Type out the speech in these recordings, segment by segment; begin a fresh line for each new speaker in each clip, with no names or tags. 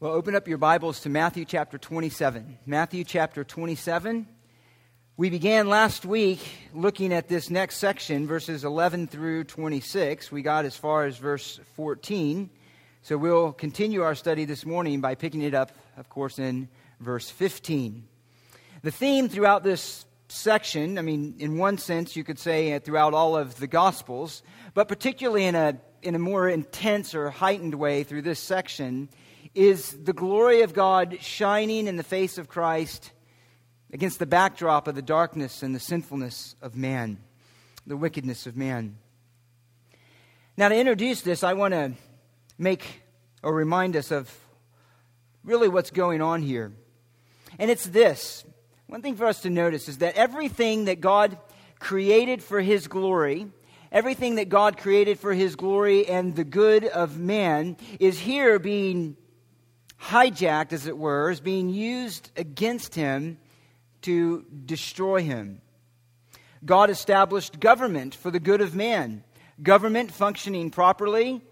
Well, open up your Bibles to Matthew chapter 27. Matthew chapter 27. We began last week looking at this next section, verses 11 through 26. We got as far as verse 14. So we'll continue our study this morning by picking it up, of course, in verse 15. The theme throughout this section, I mean, in one sense, you could say uh, throughout all of the Gospels, but particularly in a, in a more intense or heightened way through this section, is the glory of God shining in the face of Christ against the backdrop of the darkness and the sinfulness of man, the wickedness of man. Now, to introduce this, I want to make or remind us of really what's going on here. And it's this one thing for us to notice is that everything that God created for His glory, everything that God created for His glory and the good of man, is here being hijacked, as it were, is being used against him to destroy him. God established government for the good of man. Government functioning properly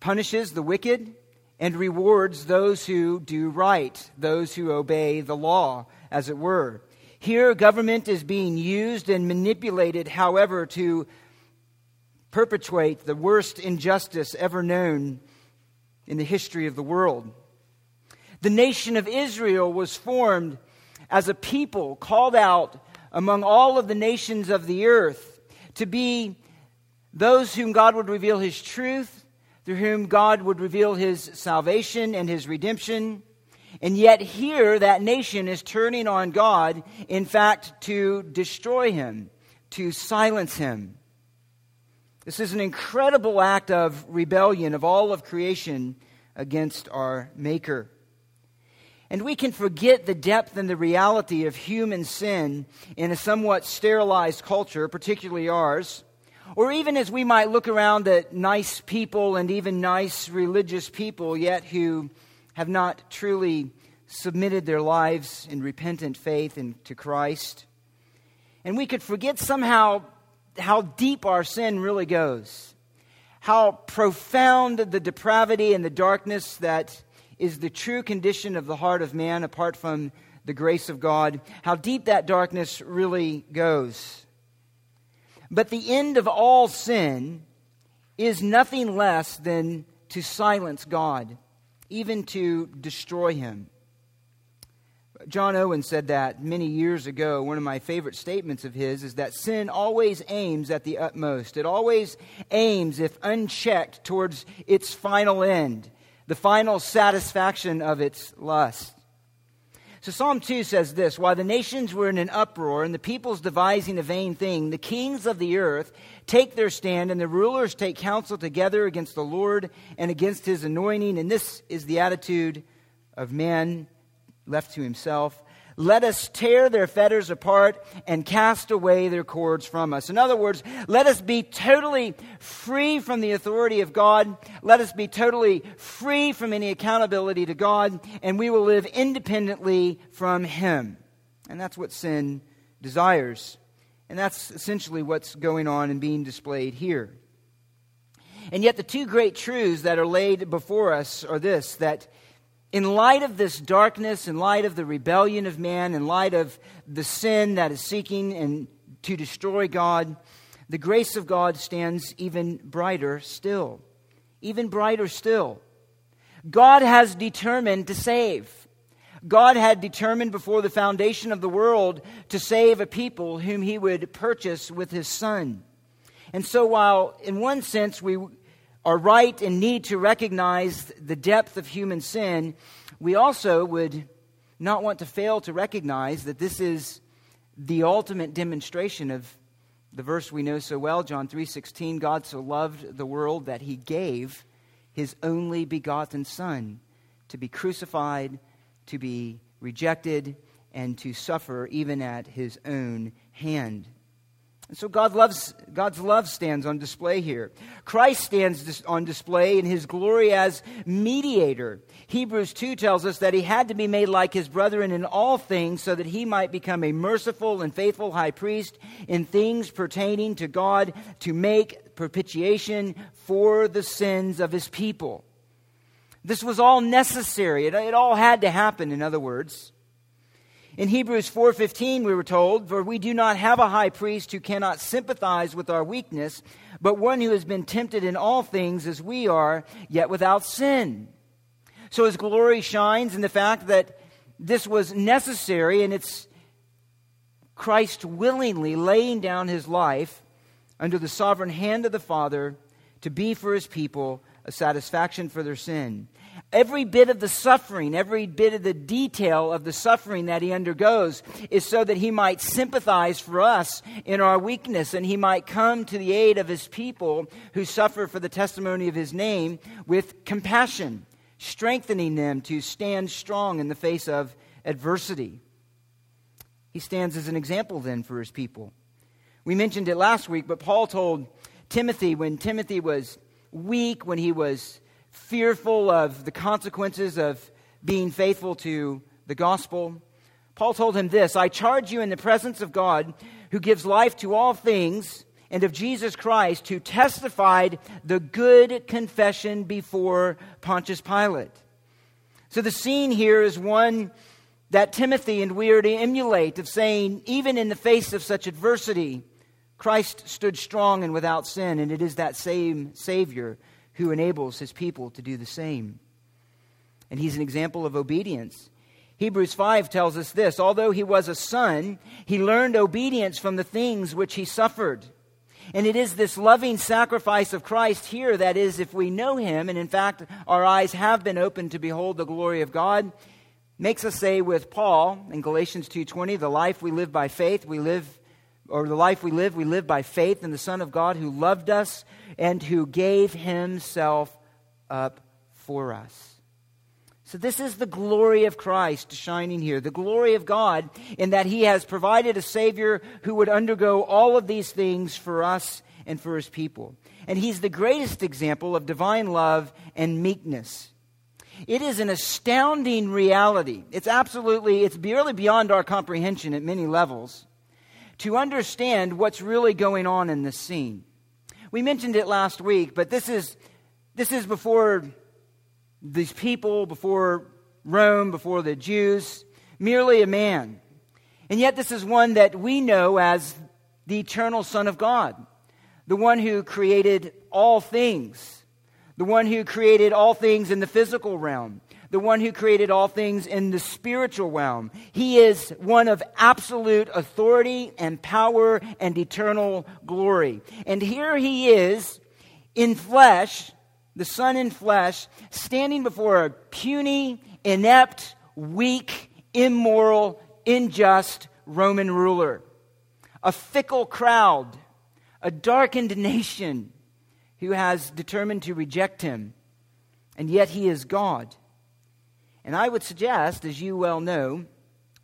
punishes the wicked and rewards those who do right, those who obey the law, as it were. Here, government is being used and manipulated, however, to perpetuate the worst injustice ever known in the history of the world. The nation of Israel was formed as a people called out among all of the nations of the earth to be those whom God would reveal his truth, through whom God would reveal his salvation and his redemption. And yet, here, that nation is turning on God, in fact, to destroy him, to silence him. This is an incredible act of rebellion of all of creation against our Maker. And we can forget the depth and the reality of human sin in a somewhat sterilized culture, particularly ours. Or even as we might look around at nice people and even nice religious people, yet who have not truly submitted their lives in repentant faith and to Christ. And we could forget somehow how deep our sin really goes, how profound the depravity and the darkness that is the true condition of the heart of man apart from the grace of God, how deep that darkness really goes. But the end of all sin is nothing less than to silence God, even to destroy him. John Owen said that many years ago. One of my favorite statements of his is that sin always aims at the utmost. It always aims, if unchecked, towards its final end, the final satisfaction of its lust. So Psalm 2 says this While the nations were in an uproar and the peoples devising a vain thing, the kings of the earth take their stand and the rulers take counsel together against the Lord and against his anointing. And this is the attitude of man left to himself. Let us tear their fetters apart and cast away their cords from us. In other words, let us be totally free from the authority of God. Let us be totally free from any accountability to God, and we will live independently from Him. And that's what sin desires. And that's essentially what's going on and being displayed here. And yet, the two great truths that are laid before us are this that in light of this darkness, in light of the rebellion of man, in light of the sin that is seeking and to destroy God, the grace of God stands even brighter still. Even brighter still. God has determined to save. God had determined before the foundation of the world to save a people whom he would purchase with his son. And so, while in one sense we are right and need to recognize the depth of human sin, we also would not want to fail to recognize that this is the ultimate demonstration of the verse we know so well, John 3:16, God so loved the world that he gave his only begotten son to be crucified, to be rejected, and to suffer even at his own hand. And so God loves, God's love stands on display here. Christ stands on display in his glory as mediator. Hebrews 2 tells us that he had to be made like his brethren in all things so that he might become a merciful and faithful high priest in things pertaining to God to make propitiation for the sins of his people. This was all necessary. It, it all had to happen, in other words. In Hebrews 4:15 we were told, "For we do not have a high priest who cannot sympathize with our weakness, but one who has been tempted in all things as we are, yet without sin." So his glory shines in the fact that this was necessary and it's Christ willingly laying down his life under the sovereign hand of the Father to be for his people a satisfaction for their sin. Every bit of the suffering, every bit of the detail of the suffering that he undergoes is so that he might sympathize for us in our weakness and he might come to the aid of his people who suffer for the testimony of his name with compassion, strengthening them to stand strong in the face of adversity. He stands as an example then for his people. We mentioned it last week, but Paul told Timothy when Timothy was weak, when he was fearful of the consequences of being faithful to the gospel. Paul told him this I charge you in the presence of God, who gives life to all things, and of Jesus Christ, who testified the good confession before Pontius Pilate. So the scene here is one that Timothy and we are to emulate of saying, even in the face of such adversity, Christ stood strong and without sin, and it is that same Savior who enables his people to do the same. And he's an example of obedience. Hebrews 5 tells us this although he was a son, he learned obedience from the things which he suffered. And it is this loving sacrifice of Christ here that is, if we know him, and in fact our eyes have been opened to behold the glory of God, makes us say with Paul in Galatians 2:20, the life we live by faith, we live or the life we live, we live by faith in the Son of God who loved us and who gave himself up for us. So, this is the glory of Christ shining here. The glory of God in that He has provided a Savior who would undergo all of these things for us and for His people. And He's the greatest example of divine love and meekness. It is an astounding reality. It's absolutely, it's really beyond our comprehension at many levels to understand what's really going on in this scene. We mentioned it last week, but this is, this is before these people, before Rome, before the Jews, merely a man. And yet, this is one that we know as the eternal Son of God, the one who created all things, the one who created all things in the physical realm, the one who created all things in the spiritual realm. He is one of absolute authority and power and eternal glory. And here he is in flesh, the Son in flesh, standing before a puny, inept, weak, immoral, unjust Roman ruler, a fickle crowd, a darkened nation who has determined to reject him. And yet he is God. And I would suggest, as you well know,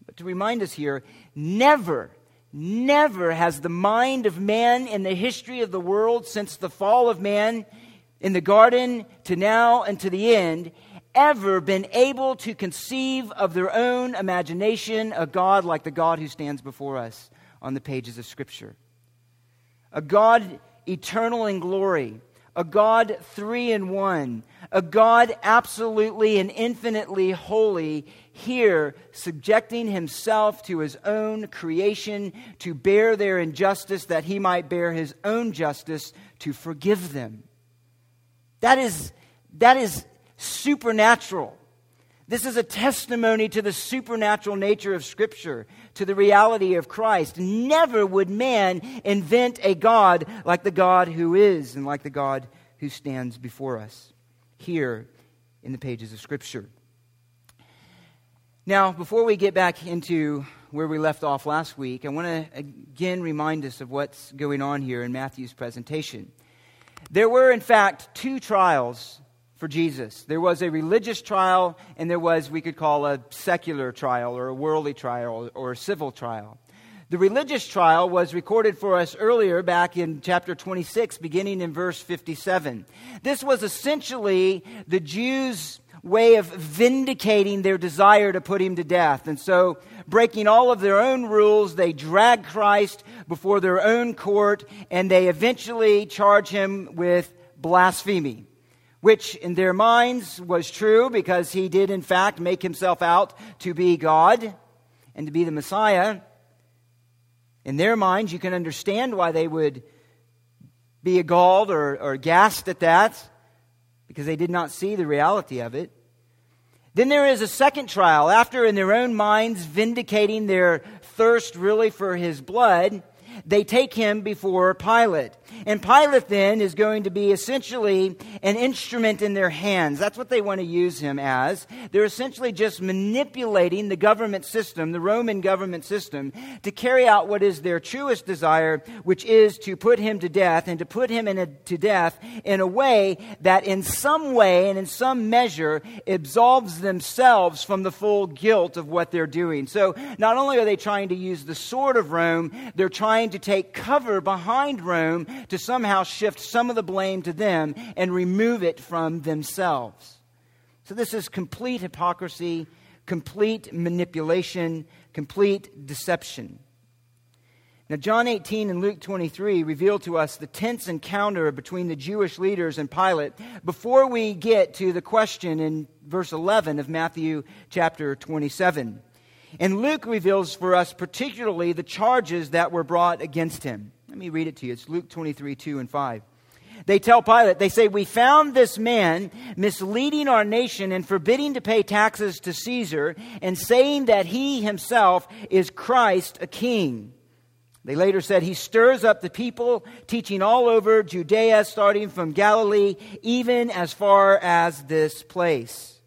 but to remind us here, never, never has the mind of man in the history of the world since the fall of man in the garden to now and to the end ever been able to conceive of their own imagination a God like the God who stands before us on the pages of Scripture. A God eternal in glory, a God three in one, a God absolutely and infinitely holy, here subjecting himself to his own creation to bear their injustice that he might bear his own justice to forgive them. That is, that is supernatural. This is a testimony to the supernatural nature of Scripture, to the reality of Christ. Never would man invent a God like the God who is and like the God who stands before us here in the pages of Scripture. Now, before we get back into where we left off last week, I want to again remind us of what's going on here in Matthew's presentation. There were, in fact, two trials for Jesus. There was a religious trial, and there was, we could call, a secular trial, or a worldly trial, or a civil trial. The religious trial was recorded for us earlier back in chapter 26, beginning in verse 57. This was essentially the Jews' way of vindicating their desire to put him to death. And so, breaking all of their own rules, they drag Christ before their own court and they eventually charge him with blasphemy which in their minds was true because he did, in fact, make himself out to be God and to be the Messiah. In their minds, you can understand why they would be galled or, or gasped at that because they did not see the reality of it. Then there is a second trial. After, in their own minds, vindicating their thirst really for his blood, they take him before Pilate. And Pilate then is going to be essentially an instrument in their hands. That's what they want to use him as. They're essentially just manipulating the government system, the Roman government system, to carry out what is their truest desire, which is to put him to death and to put him a, to death in a way that in some way and in some measure absolves themselves from the full guilt of what they're doing. So not only are they trying to use the sword of Rome, they're trying to take cover behind Rome to somehow shift some of the blame to them and remove it from themselves. So, this is complete hypocrisy, complete manipulation, complete deception. Now, John 18 and Luke 23 reveal to us the tense encounter between the Jewish leaders and Pilate before we get to the question in verse 11 of Matthew chapter 27. And Luke reveals for us particularly the charges that were brought against him. Let me read it to you. It's Luke 23, 2 and 5. They tell Pilate, they say, We found this man misleading our nation and forbidding to pay taxes to Caesar and saying that he himself is Christ, a king. They later said he stirs up the people, teaching all over Judea, starting from Galilee, even as far as this place.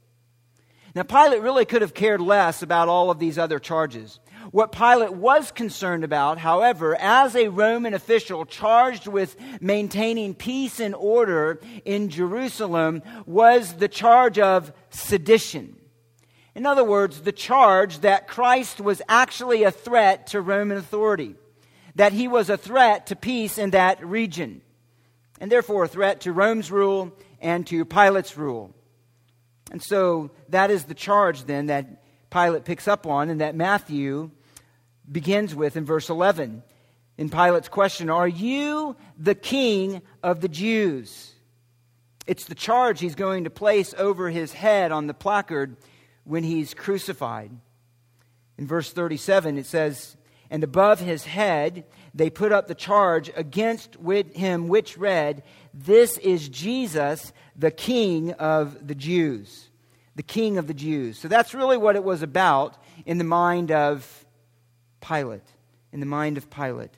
Now, Pilate really could have cared less about all of these other charges. What Pilate was concerned about, however, as a Roman official charged with maintaining peace and order in Jerusalem, was the charge of sedition. In other words, the charge that Christ was actually a threat to Roman authority, that he was a threat to peace in that region, and therefore a threat to Rome's rule and to Pilate's rule. And so that is the charge then that Pilate picks up on and that Matthew begins with in verse 11. In Pilate's question, Are you the king of the Jews? It's the charge he's going to place over his head on the placard when he's crucified. In verse 37, it says, And above his head they put up the charge against him, which read, This is Jesus, the King of the Jews. The King of the Jews. So that's really what it was about in the mind of Pilate. In the mind of Pilate.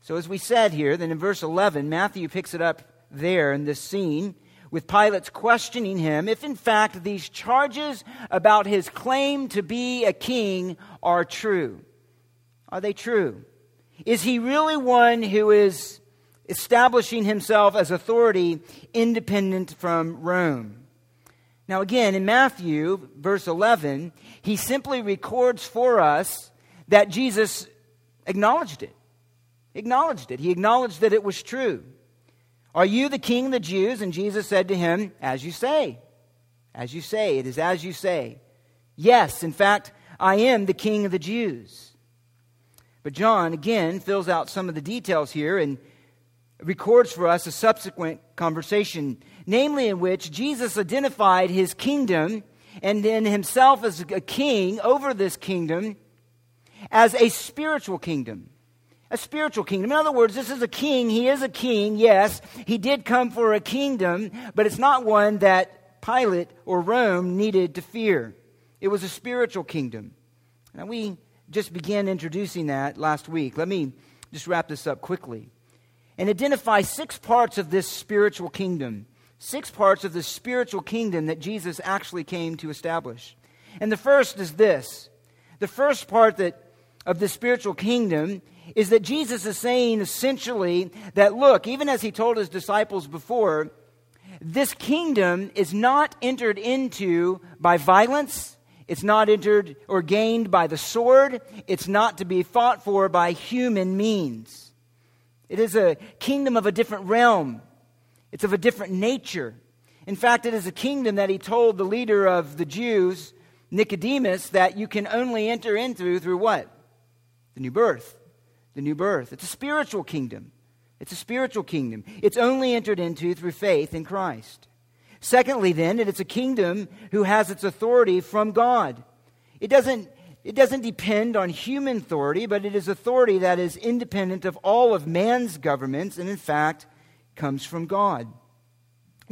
So, as we said here, then in verse 11, Matthew picks it up there in this scene with Pilate's questioning him if, in fact, these charges about his claim to be a king are true. Are they true? Is he really one who is establishing himself as authority independent from Rome? Now, again, in Matthew, verse 11, he simply records for us that Jesus acknowledged it. Acknowledged it. He acknowledged that it was true. Are you the king of the Jews? And Jesus said to him, As you say. As you say. It is as you say. Yes, in fact, I am the king of the Jews. But John, again, fills out some of the details here and records for us a subsequent conversation, namely in which Jesus identified his kingdom and then himself as a king over this kingdom as a spiritual kingdom. A spiritual kingdom. In other words, this is a king. He is a king, yes. He did come for a kingdom, but it's not one that Pilate or Rome needed to fear. It was a spiritual kingdom. Now, we just began introducing that last week. Let me just wrap this up quickly and identify six parts of this spiritual kingdom. Six parts of the spiritual kingdom that Jesus actually came to establish. And the first is this the first part that, of the spiritual kingdom is that Jesus is saying essentially that, look, even as he told his disciples before, this kingdom is not entered into by violence it's not entered or gained by the sword. It's not to be fought for by human means. It is a kingdom of a different realm, it's of a different nature. In fact, it is a kingdom that he told the leader of the Jews, Nicodemus, that you can only enter into through what? The new birth. The new birth. It's a spiritual kingdom. It's a spiritual kingdom. It's only entered into through faith in Christ. Secondly, then, it's a kingdom who has its authority from God. It doesn't, it doesn't depend on human authority, but it is authority that is independent of all of man's governments and, in fact, comes from God.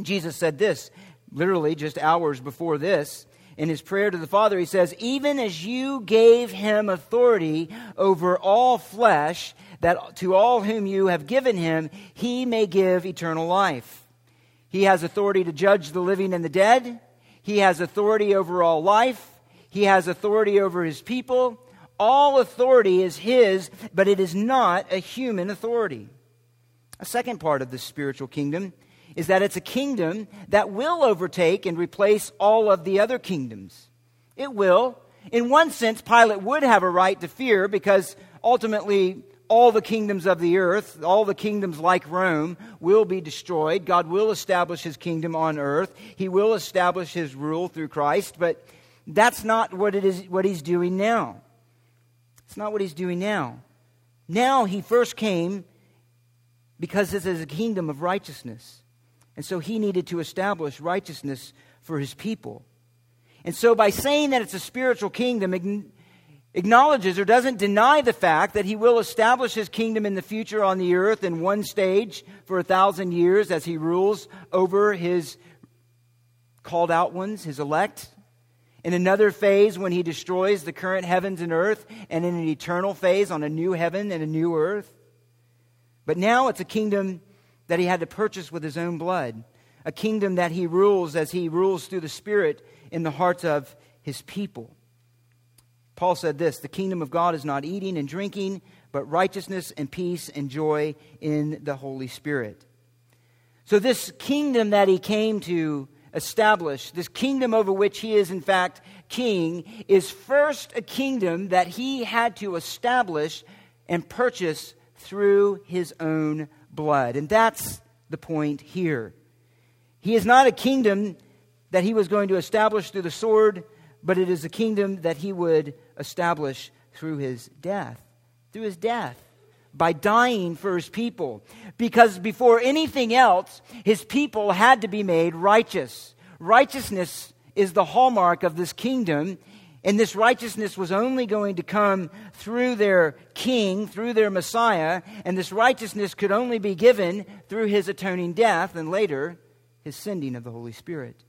Jesus said this literally just hours before this in his prayer to the Father. He says, Even as you gave him authority over all flesh, that to all whom you have given him, he may give eternal life. He has authority to judge the living and the dead. He has authority over all life. He has authority over his people. All authority is his, but it is not a human authority. A second part of the spiritual kingdom is that it's a kingdom that will overtake and replace all of the other kingdoms. It will. In one sense, Pilate would have a right to fear because ultimately all the kingdoms of the earth, all the kingdoms like Rome, will be destroyed. God will establish his kingdom on earth. He will establish his rule through Christ, but that's not what it is what he's doing now. It's not what he's doing now. Now he first came because this is a kingdom of righteousness. And so he needed to establish righteousness for his people. And so by saying that it's a spiritual kingdom, acknowledges or doesn't deny the fact that he will establish his kingdom in the future on the earth in one stage for a thousand years as he rules over his called out ones, his elect. In another phase, when he destroys the current heavens and earth, and in an eternal phase on a new heaven and a new earth. But now it's a kingdom that he had to purchase with his own blood, a kingdom that he rules as he rules through the Spirit in the hearts of his people. Paul said this The kingdom of God is not eating and drinking, but righteousness and peace and joy in the Holy Spirit. So, this kingdom that he came to establish, this kingdom over which he is in fact king, is first a kingdom that he had to establish and purchase through his own blood. And that's the point here. He is not a kingdom that he was going to establish through the sword, but it is a kingdom that he would establish through his death. Through his death. By dying for his people. Because before anything else, his people had to be made righteous. Righteousness is the hallmark of this kingdom, and this righteousness was only going to come through their king, through their Messiah, and this righteousness could only be given through his atoning death and later his sending of the Holy Spirit,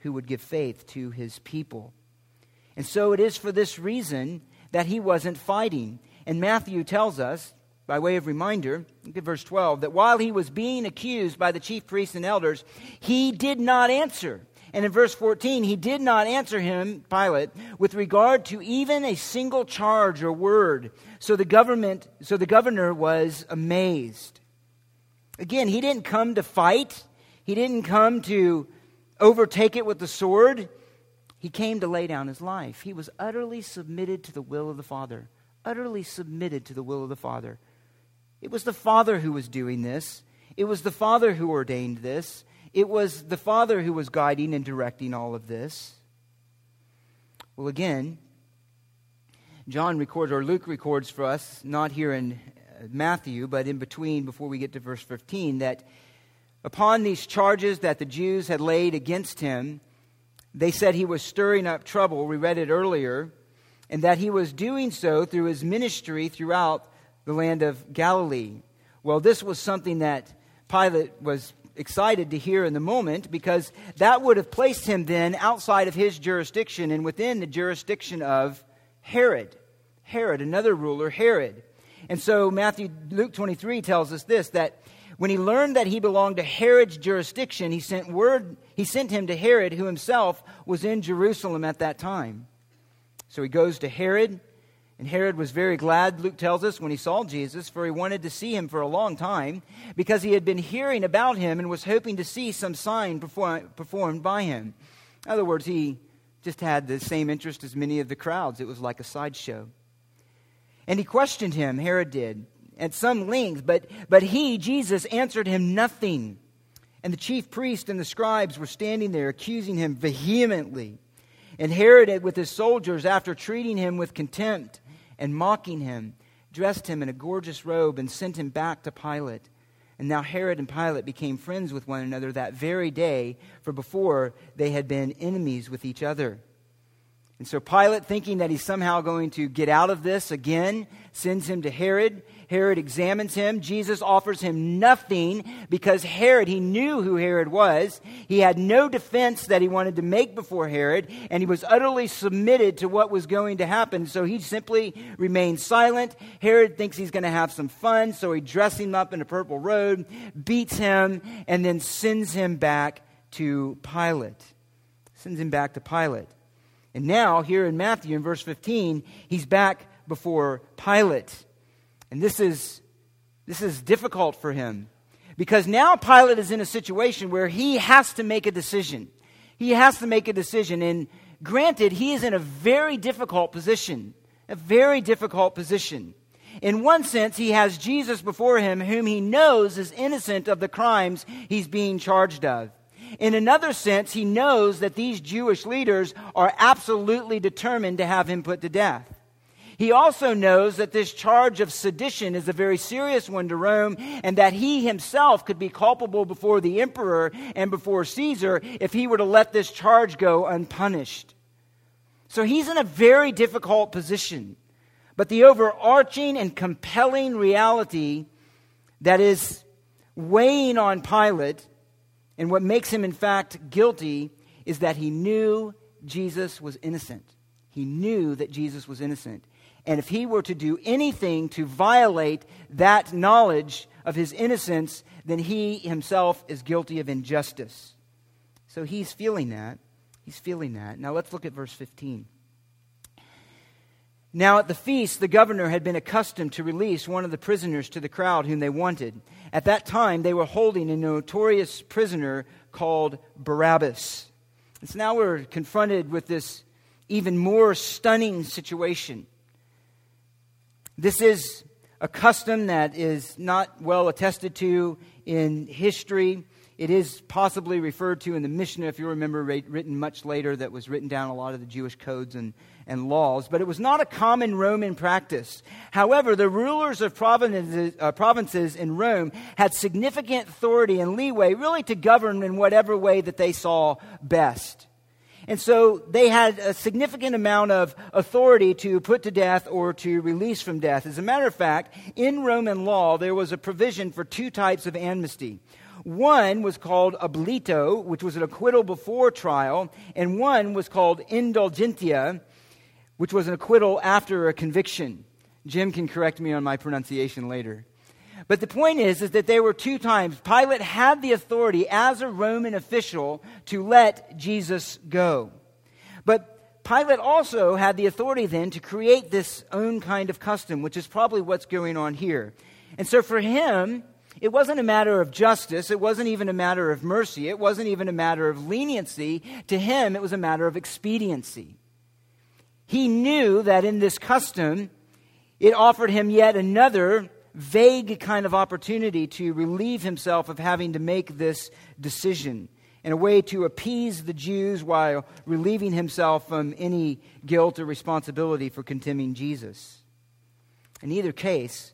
who would give faith to his people. And so it is for this reason that he wasn't fighting. And Matthew tells us, by way of reminder, look at verse 12, that while he was being accused by the chief priests and elders, he did not answer. And in verse 14, he did not answer him, Pilate, with regard to even a single charge or word. So the government, so the governor was amazed. Again, he didn't come to fight. He didn't come to overtake it with the sword. He came to lay down his life. He was utterly submitted to the will of the Father. Utterly submitted to the will of the Father. It was the Father who was doing this. It was the Father who ordained this. It was the Father who was guiding and directing all of this. Well, again, John records, or Luke records for us, not here in uh, Matthew, but in between, before we get to verse 15, that upon these charges that the Jews had laid against him, they said he was stirring up trouble. We read it earlier. And that he was doing so through his ministry throughout the land of Galilee. Well, this was something that Pilate was excited to hear in the moment because that would have placed him then outside of his jurisdiction and within the jurisdiction of Herod. Herod, another ruler, Herod. And so Matthew Luke 23 tells us this that when he learned that he belonged to Herod's jurisdiction, he sent word he sent him to Herod who himself was in Jerusalem at that time. So he goes to Herod and Herod was very glad, Luke tells us, when he saw Jesus, for he wanted to see him for a long time, because he had been hearing about him and was hoping to see some sign perform, performed by him. In other words, he just had the same interest as many of the crowds. It was like a sideshow. And he questioned him, Herod did, at some length, but, but he, Jesus, answered him nothing. And the chief priests and the scribes were standing there accusing him vehemently. And Herod, with his soldiers, after treating him with contempt, and mocking him, dressed him in a gorgeous robe, and sent him back to Pilate. And now Herod and Pilate became friends with one another that very day, for before they had been enemies with each other. And so Pilate, thinking that he's somehow going to get out of this again, sends him to Herod. Herod examines him. Jesus offers him nothing because Herod, he knew who Herod was. He had no defense that he wanted to make before Herod, and he was utterly submitted to what was going to happen. So he simply remained silent. Herod thinks he's going to have some fun, so he dresses him up in a purple robe, beats him, and then sends him back to Pilate. Sends him back to Pilate. And now, here in Matthew, in verse 15, he's back before Pilate. And this is, this is difficult for him because now Pilate is in a situation where he has to make a decision. He has to make a decision. And granted, he is in a very difficult position. A very difficult position. In one sense, he has Jesus before him, whom he knows is innocent of the crimes he's being charged of. In another sense, he knows that these Jewish leaders are absolutely determined to have him put to death. He also knows that this charge of sedition is a very serious one to Rome and that he himself could be culpable before the emperor and before Caesar if he were to let this charge go unpunished. So he's in a very difficult position. But the overarching and compelling reality that is weighing on Pilate and what makes him, in fact, guilty is that he knew Jesus was innocent. He knew that Jesus was innocent. And if he were to do anything to violate that knowledge of his innocence, then he himself is guilty of injustice. So he's feeling that. He's feeling that. Now let's look at verse 15. Now, at the feast, the governor had been accustomed to release one of the prisoners to the crowd whom they wanted. At that time, they were holding a notorious prisoner called Barabbas. And so now we're confronted with this even more stunning situation. This is a custom that is not well attested to in history. It is possibly referred to in the Mishnah, if you remember, written much later, that was written down a lot of the Jewish codes and, and laws, but it was not a common Roman practice. However, the rulers of provinces, uh, provinces in Rome had significant authority and leeway, really, to govern in whatever way that they saw best. And so they had a significant amount of authority to put to death or to release from death. As a matter of fact, in Roman law, there was a provision for two types of amnesty. One was called oblito, which was an acquittal before trial, and one was called indulgentia, which was an acquittal after a conviction. Jim can correct me on my pronunciation later. But the point is, is that there were two times Pilate had the authority as a Roman official to let Jesus go. But Pilate also had the authority then to create this own kind of custom, which is probably what's going on here. And so for him, it wasn't a matter of justice. It wasn't even a matter of mercy. It wasn't even a matter of leniency. To him, it was a matter of expediency. He knew that in this custom, it offered him yet another vague kind of opportunity to relieve himself of having to make this decision in a way to appease the Jews while relieving himself from any guilt or responsibility for condemning Jesus. In either case,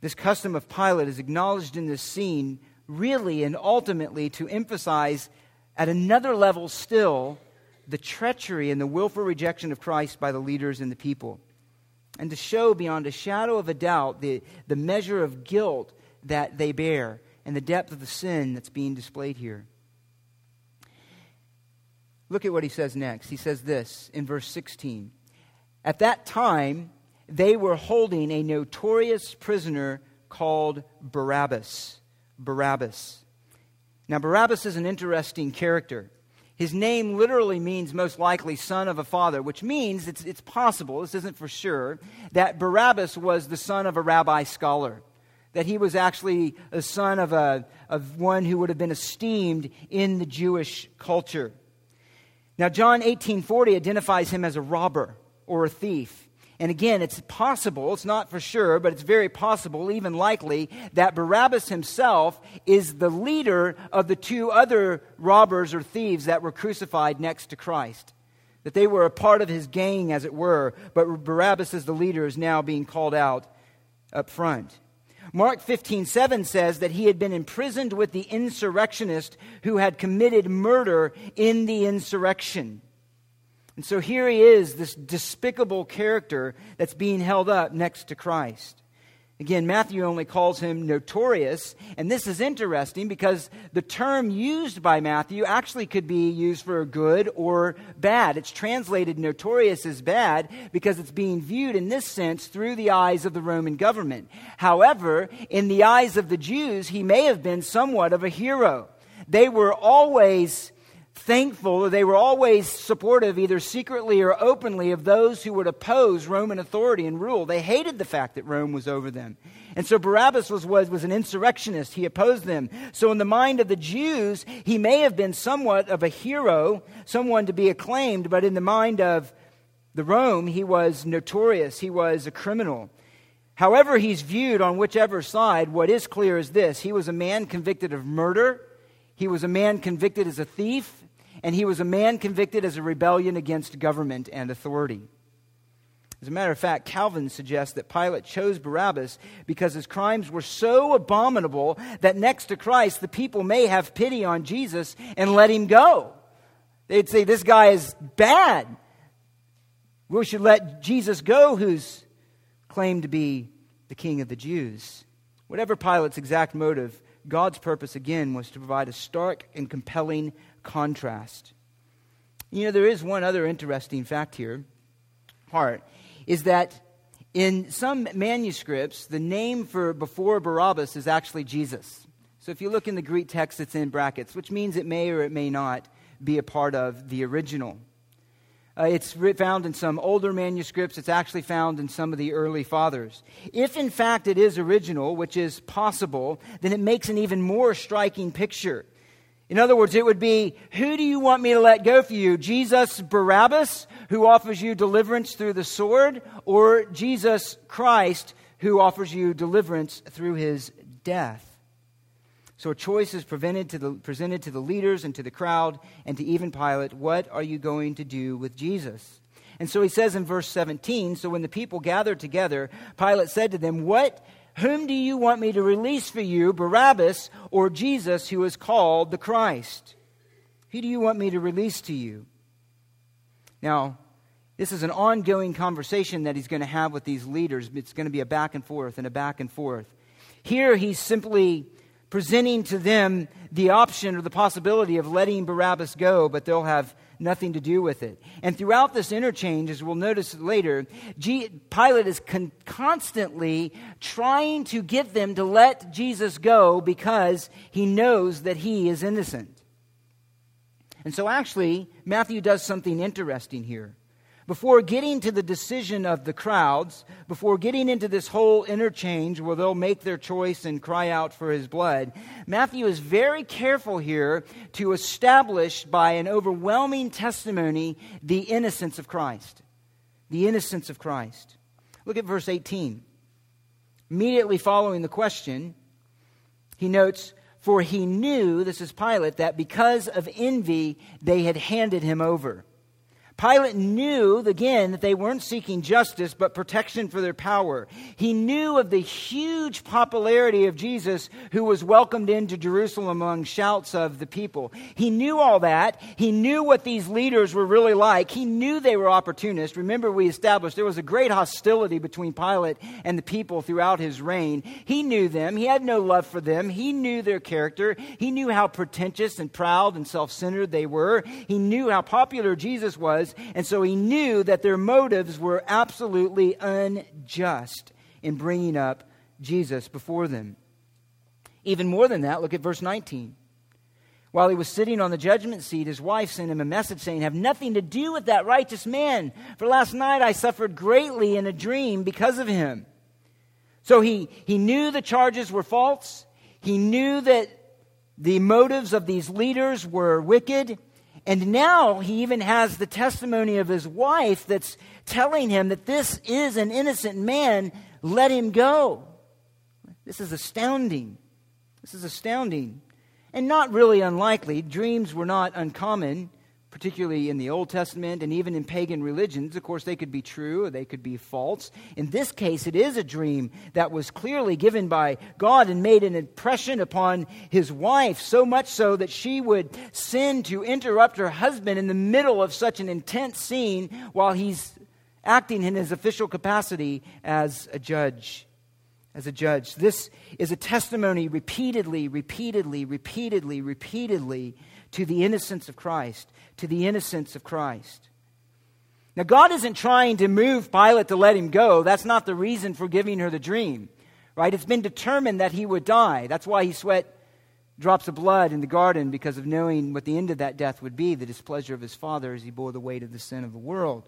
this custom of Pilate is acknowledged in this scene really and ultimately to emphasize at another level still the treachery and the willful rejection of Christ by the leaders and the people. And to show beyond a shadow of a doubt the, the measure of guilt that they bear and the depth of the sin that's being displayed here. Look at what he says next. He says this in verse 16. At that time, they were holding a notorious prisoner called Barabbas. Barabbas. Now, Barabbas is an interesting character. His name literally means most likely son of a father, which means it's, it's possible, this isn't for sure, that Barabbas was the son of a rabbi scholar. That he was actually a son of, a, of one who would have been esteemed in the Jewish culture. Now, John 18:40 identifies him as a robber or a thief. And again, it's possible, it's not for sure, but it's very possible, even likely, that Barabbas himself is the leader of the two other robbers or thieves that were crucified next to Christ. That they were a part of his gang, as it were, but Barabbas, as the leader, is now being called out up front. Mark 15, 7 says that he had been imprisoned with the insurrectionist who had committed murder in the insurrection. And so here he is, this despicable character that's being held up next to Christ. Again, Matthew only calls him notorious, and this is interesting because the term used by Matthew actually could be used for good or bad. It's translated notorious as bad because it's being viewed in this sense through the eyes of the Roman government. However, in the eyes of the Jews, he may have been somewhat of a hero. They were always thankful, that they were always supportive, either secretly or openly, of those who would oppose Roman authority and rule. They hated the fact that Rome was over them. And so Barabbas was, was, was an insurrectionist. He opposed them. So, in the mind of the Jews, he may have been somewhat of a hero, someone to be acclaimed, but in the mind of the Rome, he was notorious. He was a criminal. However, he's viewed on whichever side, what is clear is this he was a man convicted of murder. He was a man convicted as a thief and he was a man convicted as a rebellion against government and authority. As a matter of fact, Calvin suggests that Pilate chose Barabbas because his crimes were so abominable that next to Christ, the people may have pity on Jesus and let him go. They'd say, This guy is bad. We should let Jesus go, who's claimed to be the king of the Jews. Whatever Pilate's exact motive, God's purpose again was to provide a stark and compelling contrast. You know, there is one other interesting fact here, part, is that in some manuscripts, the name for before Barabbas is actually Jesus. So if you look in the Greek text, it's in brackets, which means it may or it may not be a part of the original. Uh, it's found in some older manuscripts. It's actually found in some of the early fathers. If, in fact, it is original, which is possible, then it makes an even more striking picture. In other words, it would be, Who do you want me to let go for you? Jesus Barabbas, who offers you deliverance through the sword, or Jesus Christ, who offers you deliverance through his death? So a choice is presented to, the, presented to the leaders and to the crowd and to even Pilate. What are you going to do with Jesus? And so he says in verse 17 So when the people gathered together, Pilate said to them, What whom do you want me to release for you, Barabbas or Jesus, who is called the Christ? Who do you want me to release to you? Now, this is an ongoing conversation that he's going to have with these leaders. It's going to be a back and forth and a back and forth. Here, he's simply presenting to them the option or the possibility of letting Barabbas go, but they'll have nothing to do with it. And throughout this interchange, as we'll notice later, G- Pilate is con- constantly trying to get them to let Jesus go because he knows that he is innocent. And so, actually, Matthew does something interesting here. Before getting to the decision of the crowds, before getting into this whole interchange where they'll make their choice and cry out for his blood, Matthew is very careful here to establish by an overwhelming testimony the innocence of Christ. The innocence of Christ. Look at verse 18. Immediately following the question, he notes, For he knew, this is Pilate, that because of envy they had handed him over. Pilate knew, again, that they weren't seeking justice, but protection for their power. He knew of the huge popularity of Jesus, who was welcomed into Jerusalem among shouts of the people. He knew all that. He knew what these leaders were really like. He knew they were opportunists. Remember, we established there was a great hostility between Pilate and the people throughout his reign. He knew them. He had no love for them. He knew their character. He knew how pretentious and proud and self centered they were. He knew how popular Jesus was was, and so he knew that their motives were absolutely unjust in bringing up Jesus before them. Even more than that, look at verse 19. While he was sitting on the judgment seat, his wife sent him a message saying, Have nothing to do with that righteous man, for last night I suffered greatly in a dream because of him. So he, he knew the charges were false. He knew that the motives of these leaders were wicked. And now he even has the testimony of his wife that's telling him that this is an innocent man. Let him go. This is astounding. This is astounding. And not really unlikely. Dreams were not uncommon particularly in the Old Testament and even in pagan religions. Of course, they could be true or they could be false. In this case, it is a dream that was clearly given by God and made an impression upon his wife, so much so that she would sin to interrupt her husband in the middle of such an intense scene while he's acting in his official capacity as a judge. As a judge. This is a testimony repeatedly, repeatedly, repeatedly, repeatedly to the innocence of Christ, to the innocence of Christ. Now, God isn't trying to move Pilate to let him go. That's not the reason for giving her the dream, right? It's been determined that he would die. That's why he sweat drops of blood in the garden because of knowing what the end of that death would be the displeasure of his father as he bore the weight of the sin of the world.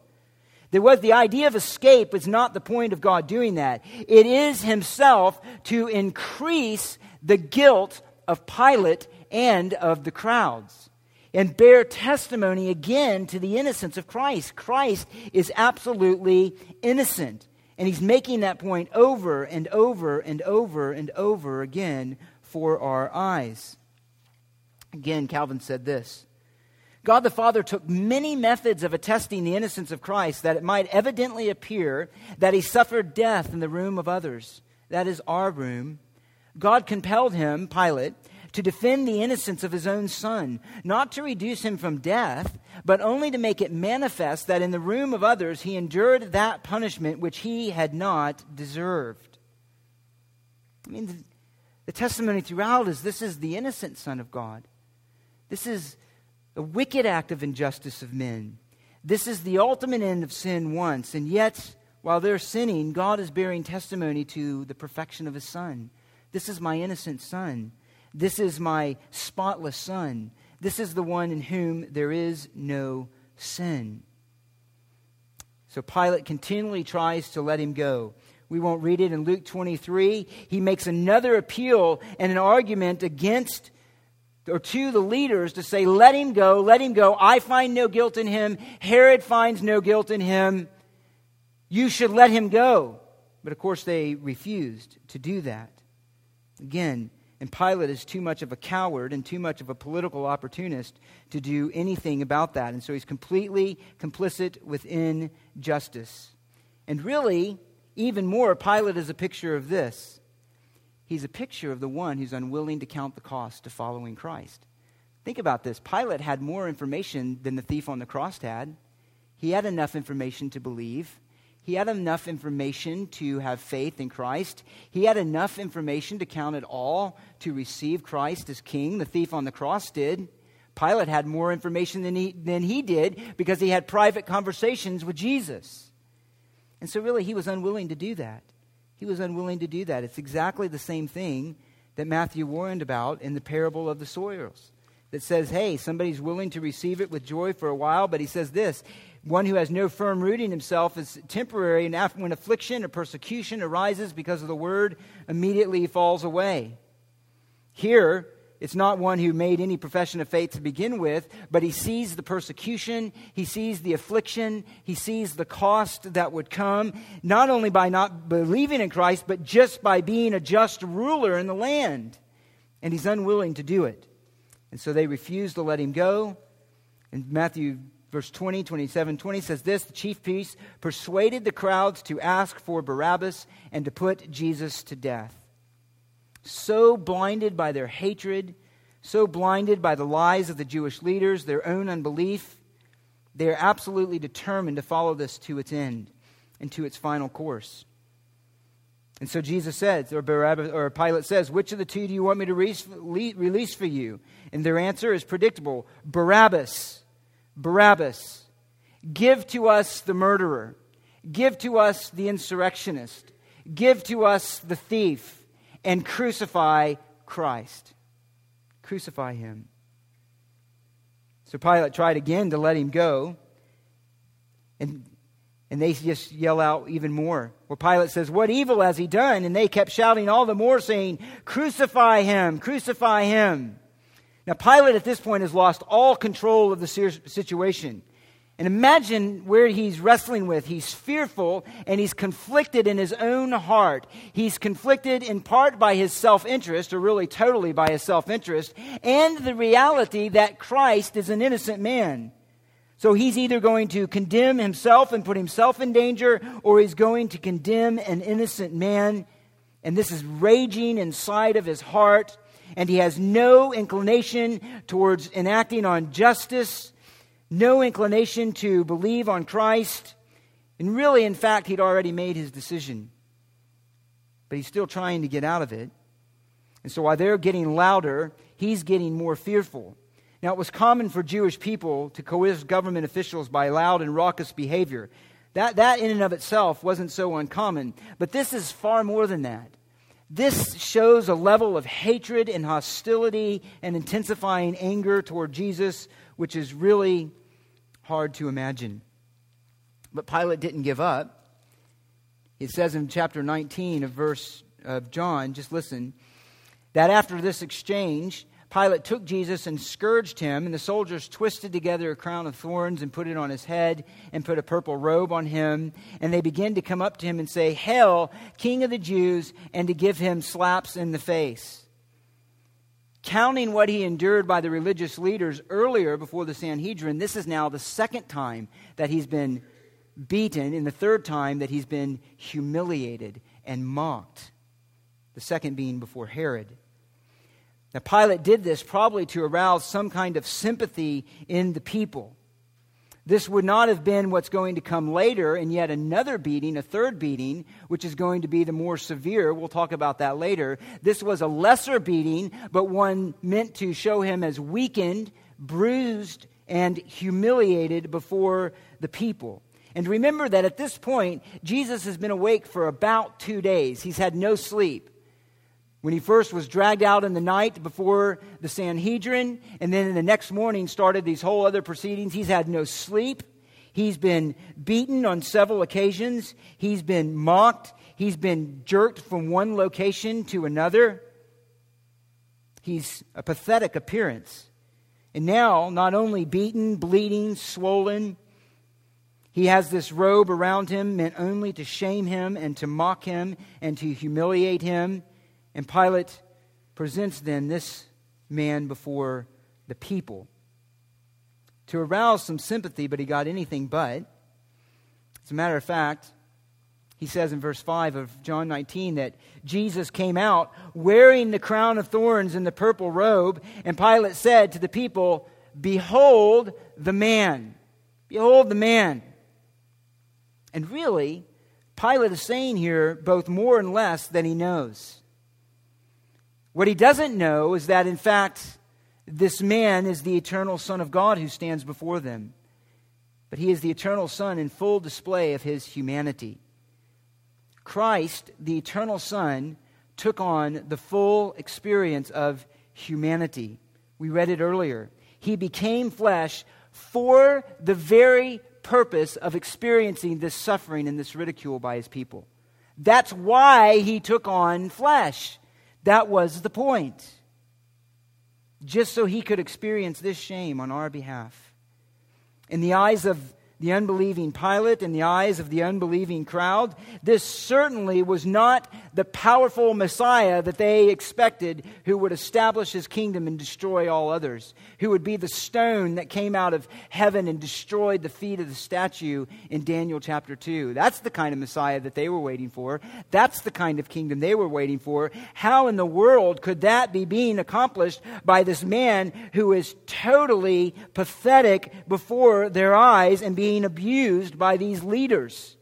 There was the idea of escape was not the point of God doing that. It is himself to increase the guilt of Pilate and of the crowds and bear testimony again to the innocence of Christ. Christ is absolutely innocent. And he's making that point over and over and over and over again for our eyes. Again, Calvin said this God the Father took many methods of attesting the innocence of Christ that it might evidently appear that he suffered death in the room of others. That is our room. God compelled him, Pilate, to defend the innocence of his own son, not to reduce him from death, but only to make it manifest that in the room of others he endured that punishment which he had not deserved. I mean, the, the testimony throughout is this is the innocent Son of God. This is a wicked act of injustice of men. This is the ultimate end of sin once, and yet, while they're sinning, God is bearing testimony to the perfection of his Son. This is my innocent Son. This is my spotless Son. This is the one in whom there is no sin. So Pilate continually tries to let him go. We won't read it in Luke 23. He makes another appeal and an argument against or to the leaders to say, Let him go, let him go. I find no guilt in him. Herod finds no guilt in him. You should let him go. But of course, they refused to do that. Again, and Pilate is too much of a coward and too much of a political opportunist to do anything about that. And so he's completely complicit within justice. And really, even more, Pilate is a picture of this. He's a picture of the one who's unwilling to count the cost of following Christ. Think about this. Pilate had more information than the thief on the cross had. He had enough information to believe. He had enough information to have faith in Christ. He had enough information to count it all to receive Christ as king. The thief on the cross did. Pilate had more information than he, than he did because he had private conversations with Jesus. And so, really, he was unwilling to do that. He was unwilling to do that. It's exactly the same thing that Matthew warned about in the parable of the soils that says, hey, somebody's willing to receive it with joy for a while, but he says this one who has no firm root in himself is temporary, and after, when affliction or persecution arises because of the word, immediately he falls away. Here, it's not one who made any profession of faith to begin with, but he sees the persecution, he sees the affliction, he sees the cost that would come, not only by not believing in Christ, but just by being a just ruler in the land. And he's unwilling to do it. And so they refuse to let him go. And Matthew verse 20, 27, 20 says this The chief priest persuaded the crowds to ask for Barabbas and to put Jesus to death. So blinded by their hatred, so blinded by the lies of the Jewish leaders, their own unbelief, they are absolutely determined to follow this to its end and to its final course. And so Jesus says, or, Barabbas, or Pilate says, Which of the two do you want me to release for you? And their answer is predictable Barabbas. Barabbas. Give to us the murderer. Give to us the insurrectionist. Give to us the thief. And crucify Christ. Crucify him. So Pilate tried again to let him go. And, and they just yell out even more. Where Pilate says, What evil has he done? And they kept shouting all the more, saying, Crucify him! Crucify him! Now, Pilate at this point has lost all control of the situation. And imagine where he's wrestling with. He's fearful and he's conflicted in his own heart. He's conflicted in part by his self interest, or really totally by his self interest, and the reality that Christ is an innocent man. So he's either going to condemn himself and put himself in danger, or he's going to condemn an innocent man. And this is raging inside of his heart, and he has no inclination towards enacting on justice, no inclination to believe on Christ. And really, in fact, he'd already made his decision. But he's still trying to get out of it. And so while they're getting louder, he's getting more fearful. Now, it was common for Jewish people to coerce government officials by loud and raucous behavior. That, that, in and of itself, wasn't so uncommon. But this is far more than that. This shows a level of hatred and hostility and intensifying anger toward Jesus, which is really hard to imagine. But Pilate didn't give up. It says in chapter 19 of verse of John, just listen, that after this exchange, Pilate took Jesus and scourged him, and the soldiers twisted together a crown of thorns and put it on his head and put a purple robe on him. And they began to come up to him and say, Hail, King of the Jews, and to give him slaps in the face. Counting what he endured by the religious leaders earlier before the Sanhedrin, this is now the second time that he's been beaten, and the third time that he's been humiliated and mocked. The second being before Herod. Now, Pilate did this probably to arouse some kind of sympathy in the people. This would not have been what's going to come later in yet another beating, a third beating, which is going to be the more severe. We'll talk about that later. This was a lesser beating, but one meant to show him as weakened, bruised, and humiliated before the people. And remember that at this point, Jesus has been awake for about two days. He's had no sleep. When he first was dragged out in the night before the Sanhedrin, and then in the next morning started these whole other proceedings, he's had no sleep. He's been beaten on several occasions. He's been mocked. He's been jerked from one location to another. He's a pathetic appearance. And now, not only beaten, bleeding, swollen, he has this robe around him meant only to shame him and to mock him and to humiliate him. And Pilate presents then this man before the people to arouse some sympathy, but he got anything but. As a matter of fact, he says in verse 5 of John 19 that Jesus came out wearing the crown of thorns and the purple robe, and Pilate said to the people, Behold the man! Behold the man! And really, Pilate is saying here both more and less than he knows. What he doesn't know is that, in fact, this man is the eternal Son of God who stands before them. But he is the eternal Son in full display of his humanity. Christ, the eternal Son, took on the full experience of humanity. We read it earlier. He became flesh for the very purpose of experiencing this suffering and this ridicule by his people. That's why he took on flesh. That was the point. Just so he could experience this shame on our behalf. In the eyes of the unbelieving Pilate in the eyes of the unbelieving crowd. This certainly was not the powerful Messiah that they expected who would establish his kingdom and destroy all others, who would be the stone that came out of heaven and destroyed the feet of the statue in Daniel chapter 2. That's the kind of Messiah that they were waiting for. That's the kind of kingdom they were waiting for. How in the world could that be being accomplished by this man who is totally pathetic before their eyes and being being abused by these leaders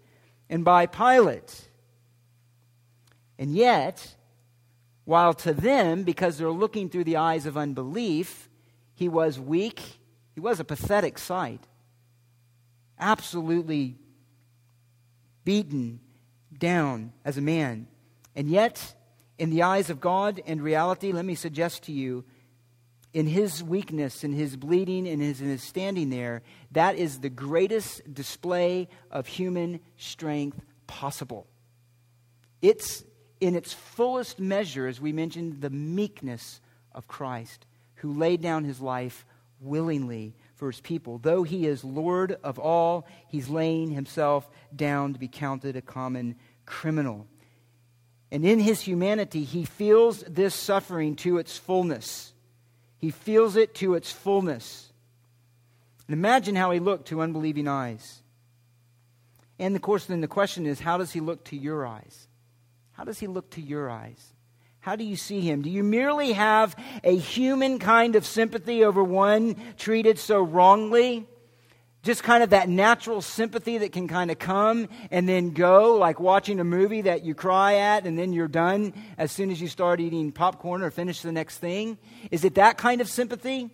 and by Pilate. And yet, while to them, because they're looking through the eyes of unbelief, he was weak, he was a pathetic sight. Absolutely beaten down as a man. And yet, in the eyes of God and reality, let me suggest to you in his weakness, in his bleeding, in his, in his standing there, that is the greatest display of human strength possible. It's in its fullest measure, as we mentioned, the meekness of Christ, who laid down his life willingly for his people. Though he is Lord of all, he's laying himself down to be counted a common criminal. And in his humanity, he feels this suffering to its fullness. He feels it to its fullness. And imagine how he looked to unbelieving eyes. And of course, then the question is how does he look to your eyes? How does he look to your eyes? How do you see him? Do you merely have a human kind of sympathy over one treated so wrongly? Just kind of that natural sympathy that can kind of come and then go, like watching a movie that you cry at and then you're done as soon as you start eating popcorn or finish the next thing? Is it that kind of sympathy?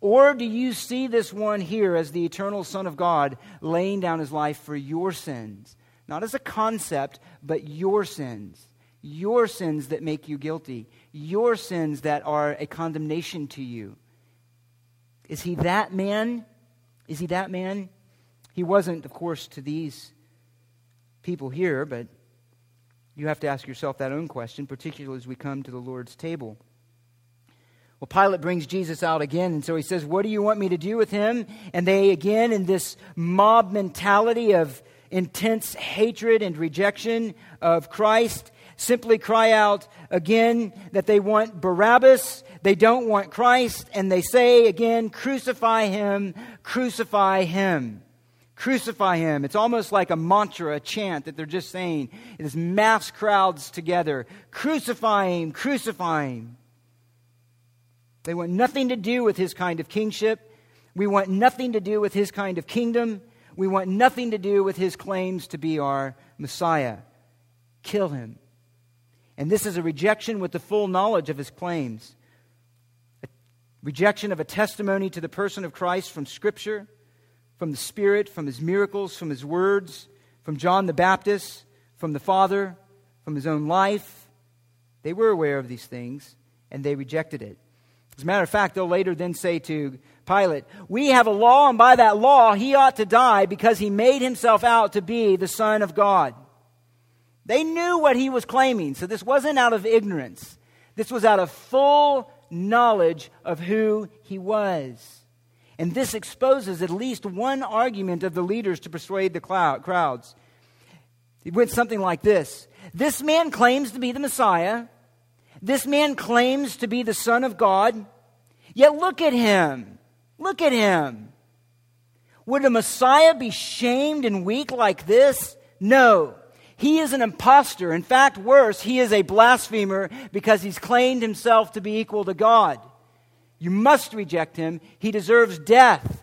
Or do you see this one here as the eternal Son of God laying down his life for your sins? Not as a concept, but your sins your sins that make you guilty, your sins that are a condemnation to you. Is he that man? Is he that man? He wasn't, of course, to these people here, but you have to ask yourself that own question, particularly as we come to the Lord's table. Well, Pilate brings Jesus out again, and so he says, What do you want me to do with him? And they, again, in this mob mentality of intense hatred and rejection of Christ, simply cry out again that they want Barabbas, they don't want Christ, and they say again, Crucify him, crucify him. Crucify him. It's almost like a mantra, a chant that they're just saying. It is mass crowds together. Crucify him, crucify him. They want nothing to do with his kind of kingship. We want nothing to do with his kind of kingdom. We want nothing to do with his claims to be our Messiah. Kill him. And this is a rejection with the full knowledge of his claims. A rejection of a testimony to the person of Christ from Scripture, from the Spirit, from his miracles, from his words, from John the Baptist, from the Father, from his own life. They were aware of these things, and they rejected it. As a matter of fact, they'll later then say to Pilate, We have a law, and by that law he ought to die because he made himself out to be the Son of God. They knew what he was claiming, so this wasn't out of ignorance. This was out of full knowledge of who he was. And this exposes at least one argument of the leaders to persuade the crowds. It went something like this This man claims to be the Messiah. This man claims to be the Son of God. Yet look at him. Look at him. Would a Messiah be shamed and weak like this? No. He is an impostor. In fact, worse, he is a blasphemer because he's claimed himself to be equal to God. You must reject him. He deserves death.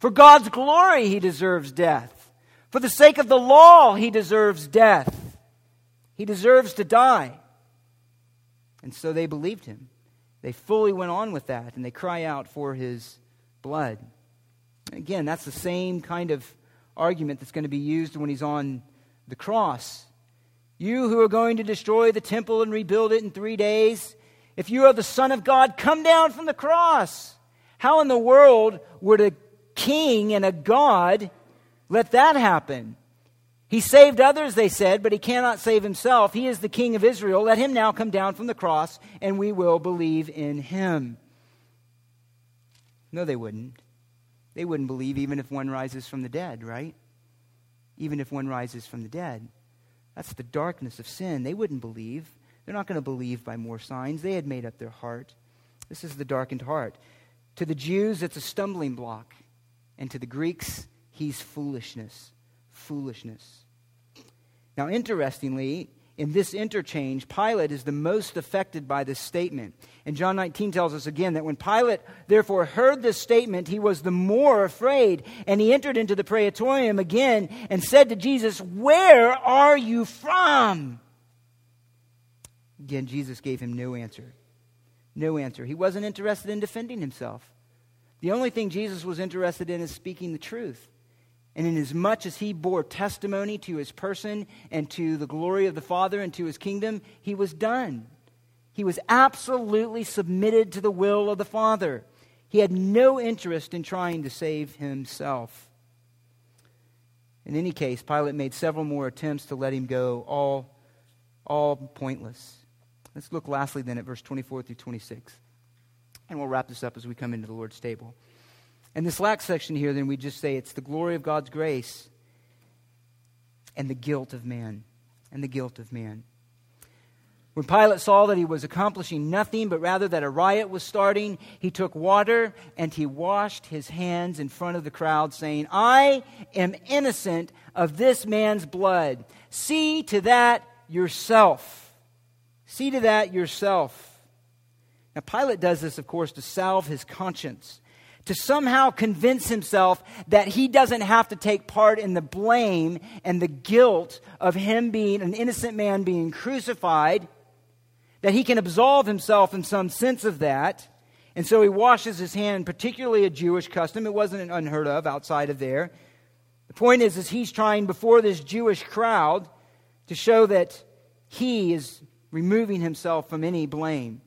For God's glory, he deserves death. For the sake of the law, he deserves death. He deserves to die. And so they believed him. They fully went on with that, and they cry out for his blood. Again, that's the same kind of argument that's going to be used when he's on the cross. You who are going to destroy the temple and rebuild it in three days, if you are the Son of God, come down from the cross. How in the world would a king and a God let that happen? He saved others, they said, but he cannot save himself. He is the king of Israel. Let him now come down from the cross, and we will believe in him. No, they wouldn't. They wouldn't believe even if one rises from the dead, right? even if one rises from the dead. That's the darkness of sin. They wouldn't believe. They're not going to believe by more signs. They had made up their heart. This is the darkened heart. To the Jews, it's a stumbling block. And to the Greeks, he's foolishness. Foolishness. Now, interestingly, in this interchange, Pilate is the most affected by this statement. And John 19 tells us again that when Pilate therefore heard this statement, he was the more afraid. And he entered into the praetorium again and said to Jesus, Where are you from? Again, Jesus gave him no answer. No answer. He wasn't interested in defending himself. The only thing Jesus was interested in is speaking the truth. And inasmuch as he bore testimony to his person and to the glory of the Father and to his kingdom, he was done. He was absolutely submitted to the will of the Father. He had no interest in trying to save himself. In any case, Pilate made several more attempts to let him go, all, all pointless. Let's look lastly then at verse 24 through 26. And we'll wrap this up as we come into the Lord's table. And this last section here, then we just say it's the glory of God's grace and the guilt of man. And the guilt of man. When Pilate saw that he was accomplishing nothing, but rather that a riot was starting, he took water and he washed his hands in front of the crowd, saying, I am innocent of this man's blood. See to that yourself. See to that yourself. Now, Pilate does this, of course, to salve his conscience, to somehow convince himself that he doesn't have to take part in the blame and the guilt of him being an innocent man being crucified that he can absolve himself in some sense of that. And so he washes his hand, particularly a Jewish custom. It wasn't unheard of outside of there. The point is, is he's trying before this Jewish crowd to show that he is removing himself from any blame.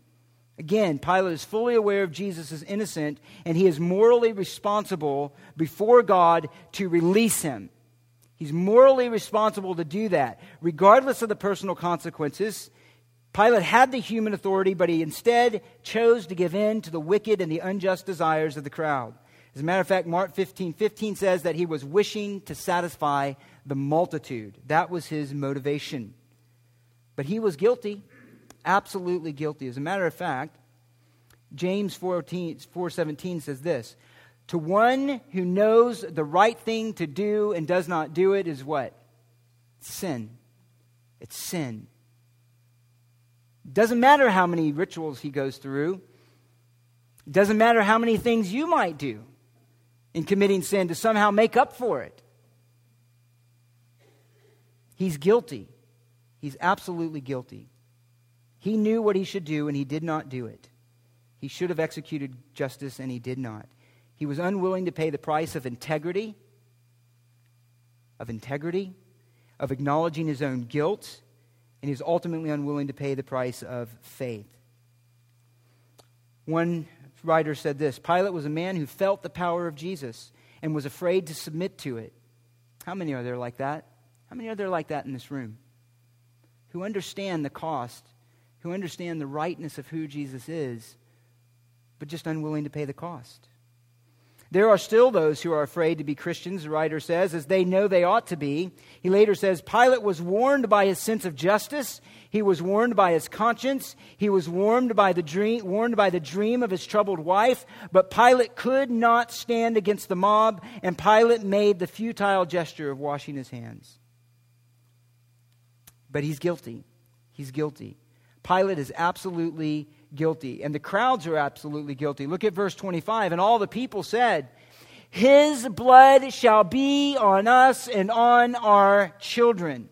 Again, Pilate is fully aware of Jesus is innocent, and he is morally responsible before God to release him. He's morally responsible to do that, regardless of the personal consequences. Pilate had the human authority, but he instead chose to give in to the wicked and the unjust desires of the crowd. As a matter of fact, Mark 15 15 says that he was wishing to satisfy the multitude. That was his motivation. But he was guilty, absolutely guilty. As a matter of fact, James 4:17 4, says this To one who knows the right thing to do and does not do it is what? Sin. It's sin. Doesn't matter how many rituals he goes through. Doesn't matter how many things you might do in committing sin to somehow make up for it. He's guilty. He's absolutely guilty. He knew what he should do and he did not do it. He should have executed justice and he did not. He was unwilling to pay the price of integrity, of integrity, of acknowledging his own guilt and he's ultimately unwilling to pay the price of faith. One writer said this Pilate was a man who felt the power of Jesus and was afraid to submit to it. How many are there like that? How many are there like that in this room? Who understand the cost, who understand the rightness of who Jesus is, but just unwilling to pay the cost. There are still those who are afraid to be Christians, the writer says, as they know they ought to be. He later says Pilate was warned by his sense of justice. He was warned by his conscience. He was warned by the dream, warned by the dream of his troubled wife. But Pilate could not stand against the mob, and Pilate made the futile gesture of washing his hands. But he's guilty. He's guilty. Pilate is absolutely guilty, and the crowds are absolutely guilty. Look at verse 25. And all the people said, His blood shall be on us and on our children.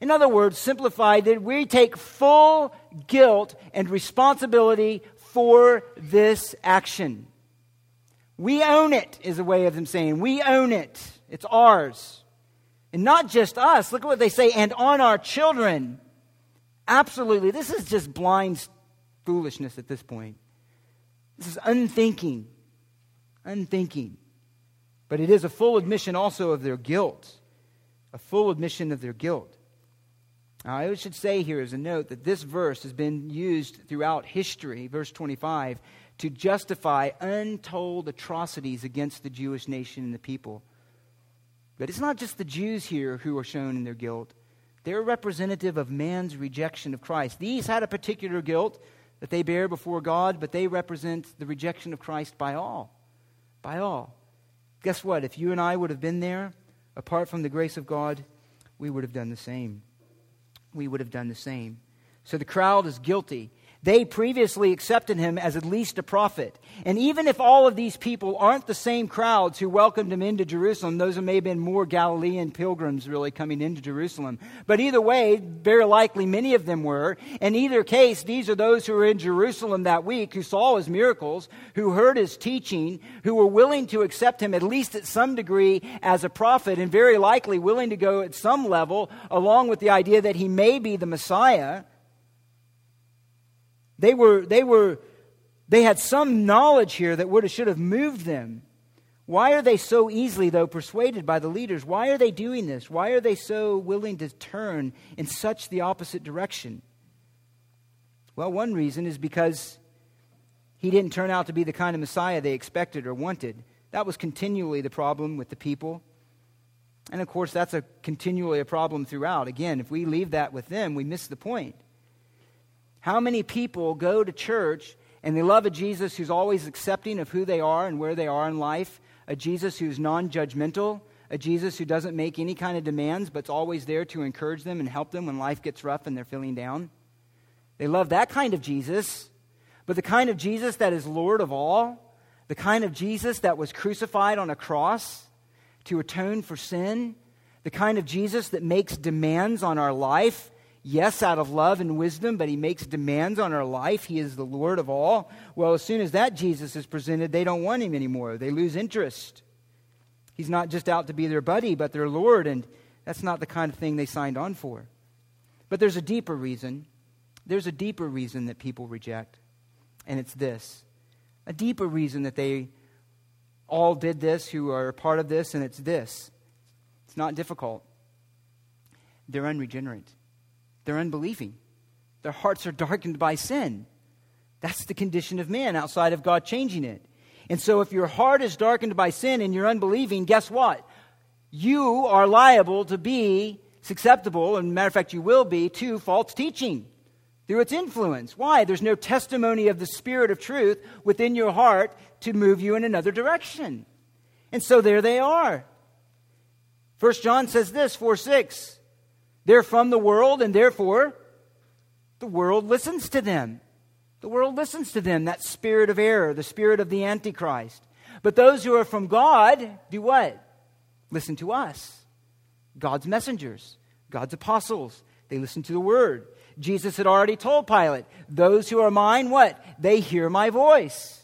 In other words, simplified, that we take full guilt and responsibility for this action. We own it, is a way of them saying. We own it. It's ours. And not just us. Look at what they say, and on our children. Absolutely. This is just blind foolishness at this point. This is unthinking. Unthinking. But it is a full admission also of their guilt. A full admission of their guilt. Now, I should say here as a note that this verse has been used throughout history, verse 25, to justify untold atrocities against the Jewish nation and the people. But it's not just the Jews here who are shown in their guilt. They're representative of man's rejection of Christ. These had a particular guilt that they bear before God, but they represent the rejection of Christ by all. By all. Guess what? If you and I would have been there, apart from the grace of God, we would have done the same. We would have done the same. So the crowd is guilty. They previously accepted him as at least a prophet. And even if all of these people aren't the same crowds who welcomed him into Jerusalem, those may have been more Galilean pilgrims really coming into Jerusalem. But either way, very likely many of them were. In either case, these are those who were in Jerusalem that week, who saw his miracles, who heard his teaching, who were willing to accept him at least at some degree as a prophet, and very likely willing to go at some level along with the idea that he may be the Messiah. They were, they were, they had some knowledge here that would have, should have moved them. Why are they so easily, though, persuaded by the leaders? Why are they doing this? Why are they so willing to turn in such the opposite direction? Well, one reason is because he didn't turn out to be the kind of Messiah they expected or wanted. That was continually the problem with the people. And of course, that's a continually a problem throughout. Again, if we leave that with them, we miss the point. How many people go to church and they love a Jesus who's always accepting of who they are and where they are in life, a Jesus who's non judgmental, a Jesus who doesn't make any kind of demands but's always there to encourage them and help them when life gets rough and they're feeling down? They love that kind of Jesus, but the kind of Jesus that is Lord of all, the kind of Jesus that was crucified on a cross to atone for sin, the kind of Jesus that makes demands on our life, yes, out of love and wisdom, but he makes demands on our life. He is the Lord of all. Well, as soon as that Jesus is presented, they don't want him anymore. They lose interest. He's not just out to be their buddy, but their Lord, and that's not the kind of thing they signed on for. But there's a deeper reason. There's a deeper reason that people reject, and it's this a deeper reason that they all did this who are part of this, and it's this it's not difficult. They're unregenerate, they're unbelieving. Their hearts are darkened by sin. That's the condition of man outside of God changing it. And so, if your heart is darkened by sin and you're unbelieving, guess what? You are liable to be susceptible, and matter of fact, you will be, to false teaching through its influence. Why? There's no testimony of the Spirit of truth within your heart to move you in another direction. And so there they are. First John says this, 4 6. They're from the world, and therefore the world listens to them. The world listens to them, that spirit of error, the spirit of the Antichrist. But those who are from God do what? Listen to us. God's messengers, God's apostles. They listen to the word. Jesus had already told Pilate, Those who are mine, what? They hear my voice.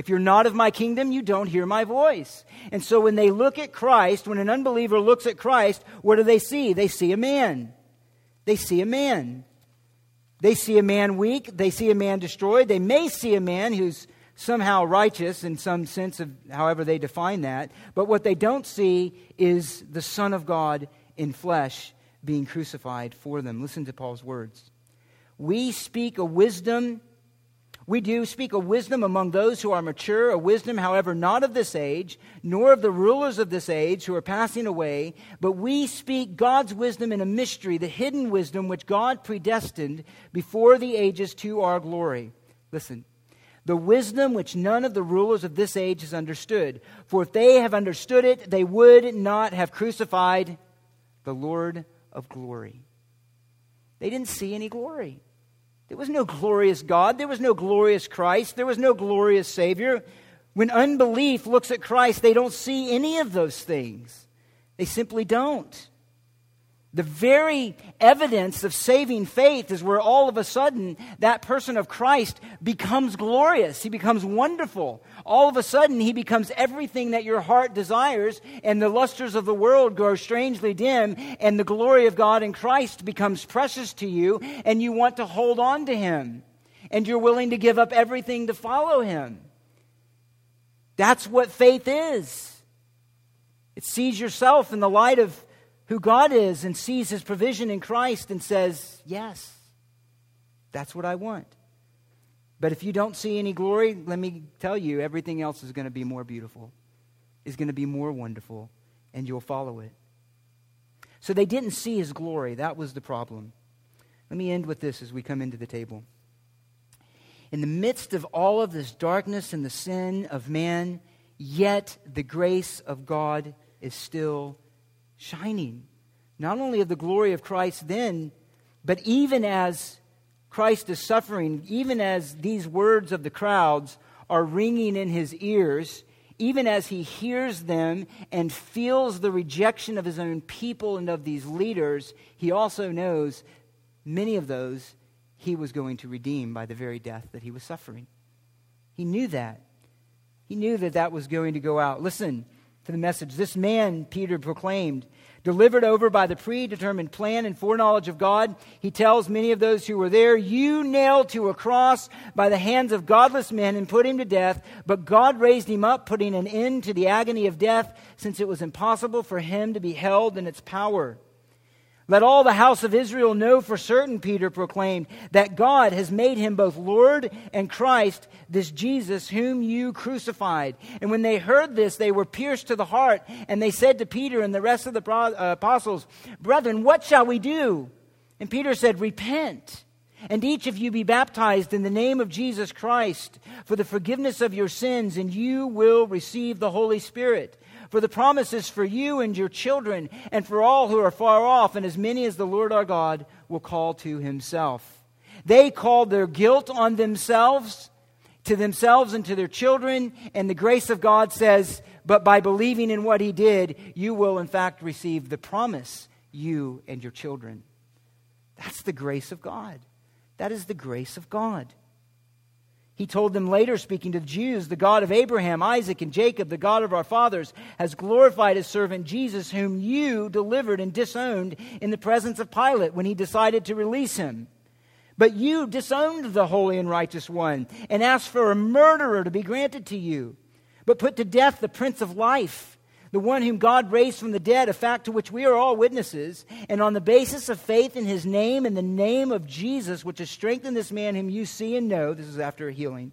If you're not of my kingdom, you don't hear my voice. And so when they look at Christ, when an unbeliever looks at Christ, what do they see? They see a man. They see a man. They see a man weak. They see a man destroyed. They may see a man who's somehow righteous in some sense of however they define that. But what they don't see is the Son of God in flesh being crucified for them. Listen to Paul's words. We speak a wisdom, we do speak a wisdom among those who are mature, a wisdom, however, not of this age, nor of the rulers of this age who are passing away, but we speak God's wisdom in a mystery, the hidden wisdom which God predestined before the ages to our glory. Listen. The wisdom which none of the rulers of this age has understood. For if they have understood it, they would not have crucified the Lord of glory. They didn't see any glory. There was no glorious God. There was no glorious Christ. There was no glorious Savior. When unbelief looks at Christ, they don't see any of those things. They simply don't. The very evidence of saving faith is where all of a sudden that person of Christ becomes glorious. He becomes wonderful. All of a sudden he becomes everything that your heart desires, and the lusters of the world grow strangely dim, and the glory of God in Christ becomes precious to you, and you want to hold on to him, and you're willing to give up everything to follow him. That's what faith is. It sees yourself in the light of who God is and sees his provision in Christ and says, Yes, that's what I want. But if you don't see any glory, let me tell you, everything else is going to be more beautiful, is going to be more wonderful, and you'll follow it. So they didn't see his glory. That was the problem. Let me end with this as we come into the table. In the midst of all of this darkness and the sin of man, yet the grace of God is still shining, not only of the glory of Christ then, but even as Christ is suffering, even as these words of the crowds are ringing in his ears, even as he hears them and feels the rejection of his own people and of these leaders, he also knows many of those he was going to redeem by the very death that he was suffering. He knew that. He knew that that was going to go out. Listen, to the message. This man, Peter proclaimed, delivered over by the predetermined plan and foreknowledge of God, he tells many of those who were there, You nailed to a cross by the hands of godless men and put him to death, but God raised him up, putting an end to the agony of death, since it was impossible for him to be held in its power. Let all the house of Israel know for certain, Peter proclaimed, that God has made him both Lord and Christ, this Jesus whom you crucified. And when they heard this, they were pierced to the heart, and they said to Peter and the rest of the uh, apostles, Brethren, what shall we do? And Peter said, Repent And each of you be baptized in the name of Jesus Christ for the forgiveness of your sins, and you will receive the Holy Spirit. For the promise is for you and your children, and for all who are far off, and as many as the Lord our God will call to himself. They called their guilt on themselves, to themselves and to their children, and the grace of God says, But by believing in what he did, you will in fact receive the promise, you and your children. That's the grace of God. That is the grace of God. He told them later, speaking to the Jews, the God of Abraham, Isaac, and Jacob, the God of our fathers, has glorified his servant Jesus, whom you delivered and disowned in the presence of Pilate when he decided to release him. But you disowned the holy and righteous one and asked for a murderer to be granted to you, but put to death the Prince of Life the one whom God raised from the dead, a fact to which we are all witnesses, and on the basis of faith in his name and the name of Jesus, which has strengthened this man whom you see and know, this is after a healing,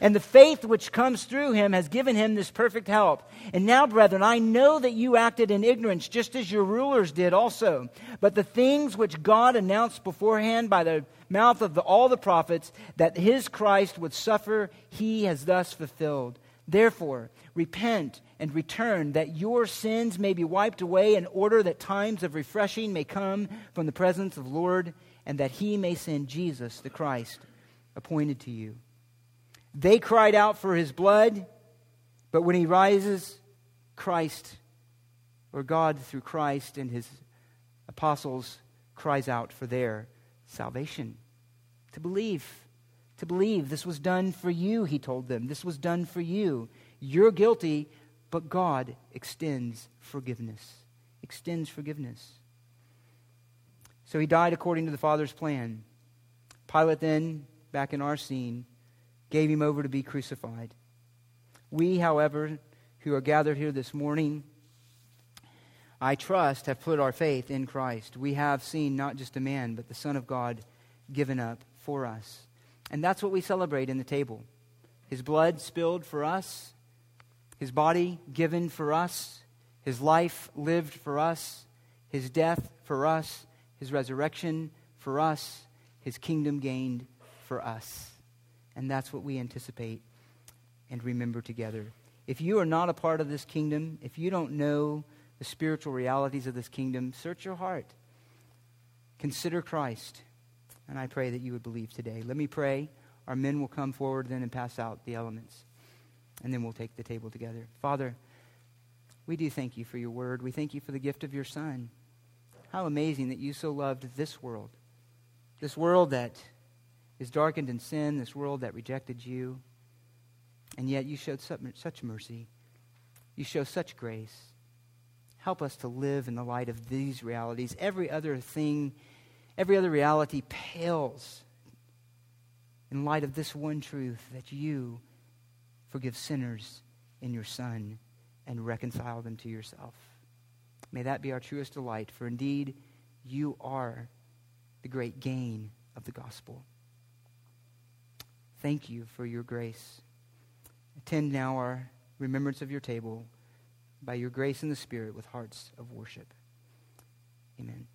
and the faith which comes through him has given him this perfect help. And now, brethren, I know that you acted in ignorance, just as your rulers did also. But the things which God announced beforehand by the mouth of the, all the prophets, that his Christ would suffer, he has thus fulfilled. Therefore, repent and return, that your sins may be wiped away, in order that times of refreshing may come from the presence of the Lord, and that he may send Jesus, the Christ, appointed to you. They cried out for his blood, but when he rises, Christ, or God through Christ and his apostles, cries out for their salvation. To believe. To believe. This was done for you, he told them. This was done for you. You're guilty, but God extends forgiveness. Extends forgiveness. So he died according to the Father's plan. Pilate then, back in our scene, gave him over to be crucified. We, however, who are gathered here this morning, I trust, have put our faith in Christ. We have seen not just a man, but the Son of God given up for us. And that's what we celebrate in the table. His blood spilled for us, his body given for us, his life lived for us, his death for us, his resurrection for us, his kingdom gained for us. And that's what we anticipate and remember together. If you are not a part of this kingdom, if you don't know the spiritual realities of this kingdom, search your heart. Consider Christ. And I pray that you would believe today. Let me pray. Our men will come forward then and pass out the elements and then we'll take the table together. Father, we do thank you for your word. We thank you for the gift of your Son. How amazing that you so loved this world, this world that is darkened in sin, this world that rejected you, and yet you showed such mercy. You show such grace. Help us to live in the light of these realities. Every other thing, every other reality pales in light of this one truth that you forgive sinners in your Son and reconcile them to yourself. May that be our truest delight, for indeed you are the great gain of the gospel. Thank you for your grace. Attend now our remembrance of your table by your grace in the Spirit with hearts of worship. Amen.